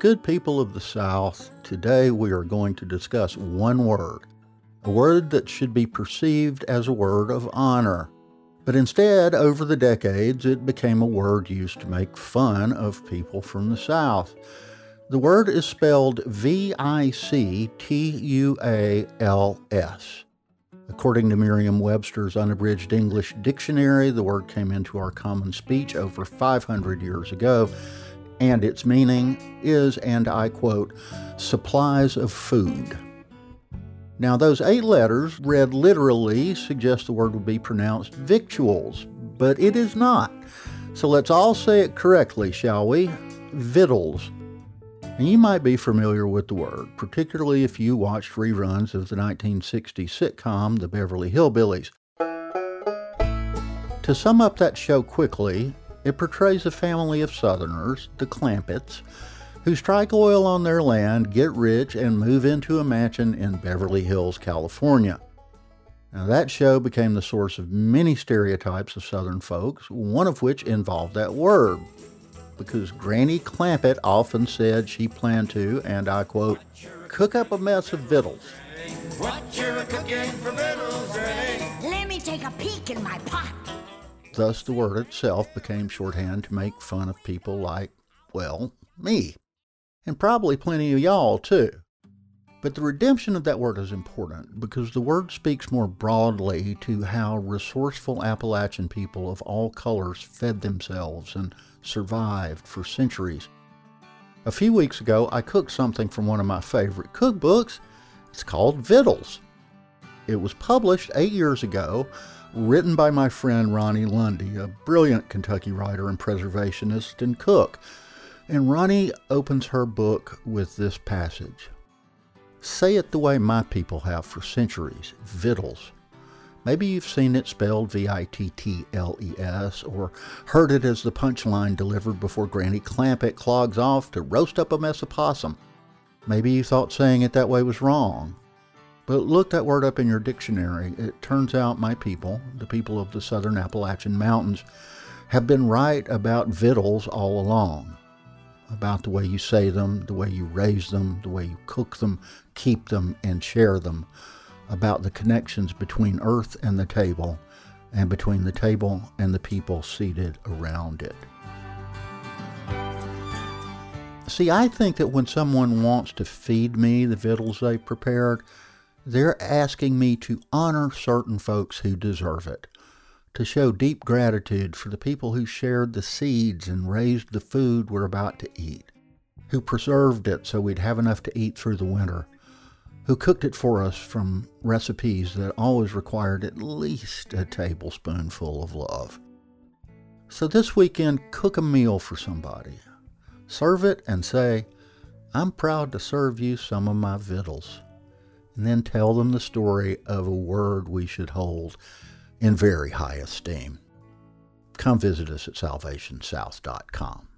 Good people of the South, today we are going to discuss one word, a word that should be perceived as a word of honor. But instead, over the decades, it became a word used to make fun of people from the South. The word is spelled V I C T U A L S. According to Merriam Webster's Unabridged English Dictionary, the word came into our common speech over 500 years ago, and its meaning is, and I quote, supplies of food. Now, those eight letters, read literally, suggest the word would be pronounced victuals, but it is not. So let's all say it correctly, shall we? Victuals. And you might be familiar with the word, particularly if you watched reruns of the 1960 sitcom The Beverly Hillbillies. To sum up that show quickly, it portrays a family of Southerners, the Clampetts, who strike oil on their land, get rich, and move into a mansion in Beverly Hills, California. Now, that show became the source of many stereotypes of Southern folks, one of which involved that word, because Granny Clampett often said she planned to, and I quote, cook up a mess of victuals. What you're cooking for victuals, eh? Let me take a peek in my pot. Thus, the word itself became shorthand to make fun of people like, well, me. And probably plenty of y'all, too. But the redemption of that word is important because the word speaks more broadly to how resourceful Appalachian people of all colors fed themselves and survived for centuries. A few weeks ago, I cooked something from one of my favorite cookbooks. It's called Victuals. It was published eight years ago, written by my friend Ronni Lundy, a brilliant Kentucky writer and preservationist and cook. And Ronni opens her book with this passage Say it the way my people have for centuries victuals. Maybe you've seen it spelled V I T T L E S or heard it as the punchline delivered before Granny Clampett clogs off to roast up a mess of possum. Maybe you thought saying it that way was wrong. But look that word up in your dictionary. It turns out my people, the people of the southern Appalachian Mountains, have been right about victuals all along. About the way you say them, the way you raise them, the way you cook them, keep them, and share them about the connections between earth and the table, and between the table and the people seated around it. See, I think that when someone wants to feed me the victuals they've prepared, they're asking me to honor certain folks who deserve it, to show deep gratitude for the people who shared the seeds and raised the food we're about to eat, who preserved it so we'd have enough to eat through the winter, who cooked it for us from recipes that always required at least a tablespoonful of love. So this weekend, cook a meal for somebody. Serve it and say, I'm proud to serve you some of my victuals. And then tell them the story of a word we should hold in very high esteem. Come visit us at salvationsouth.com.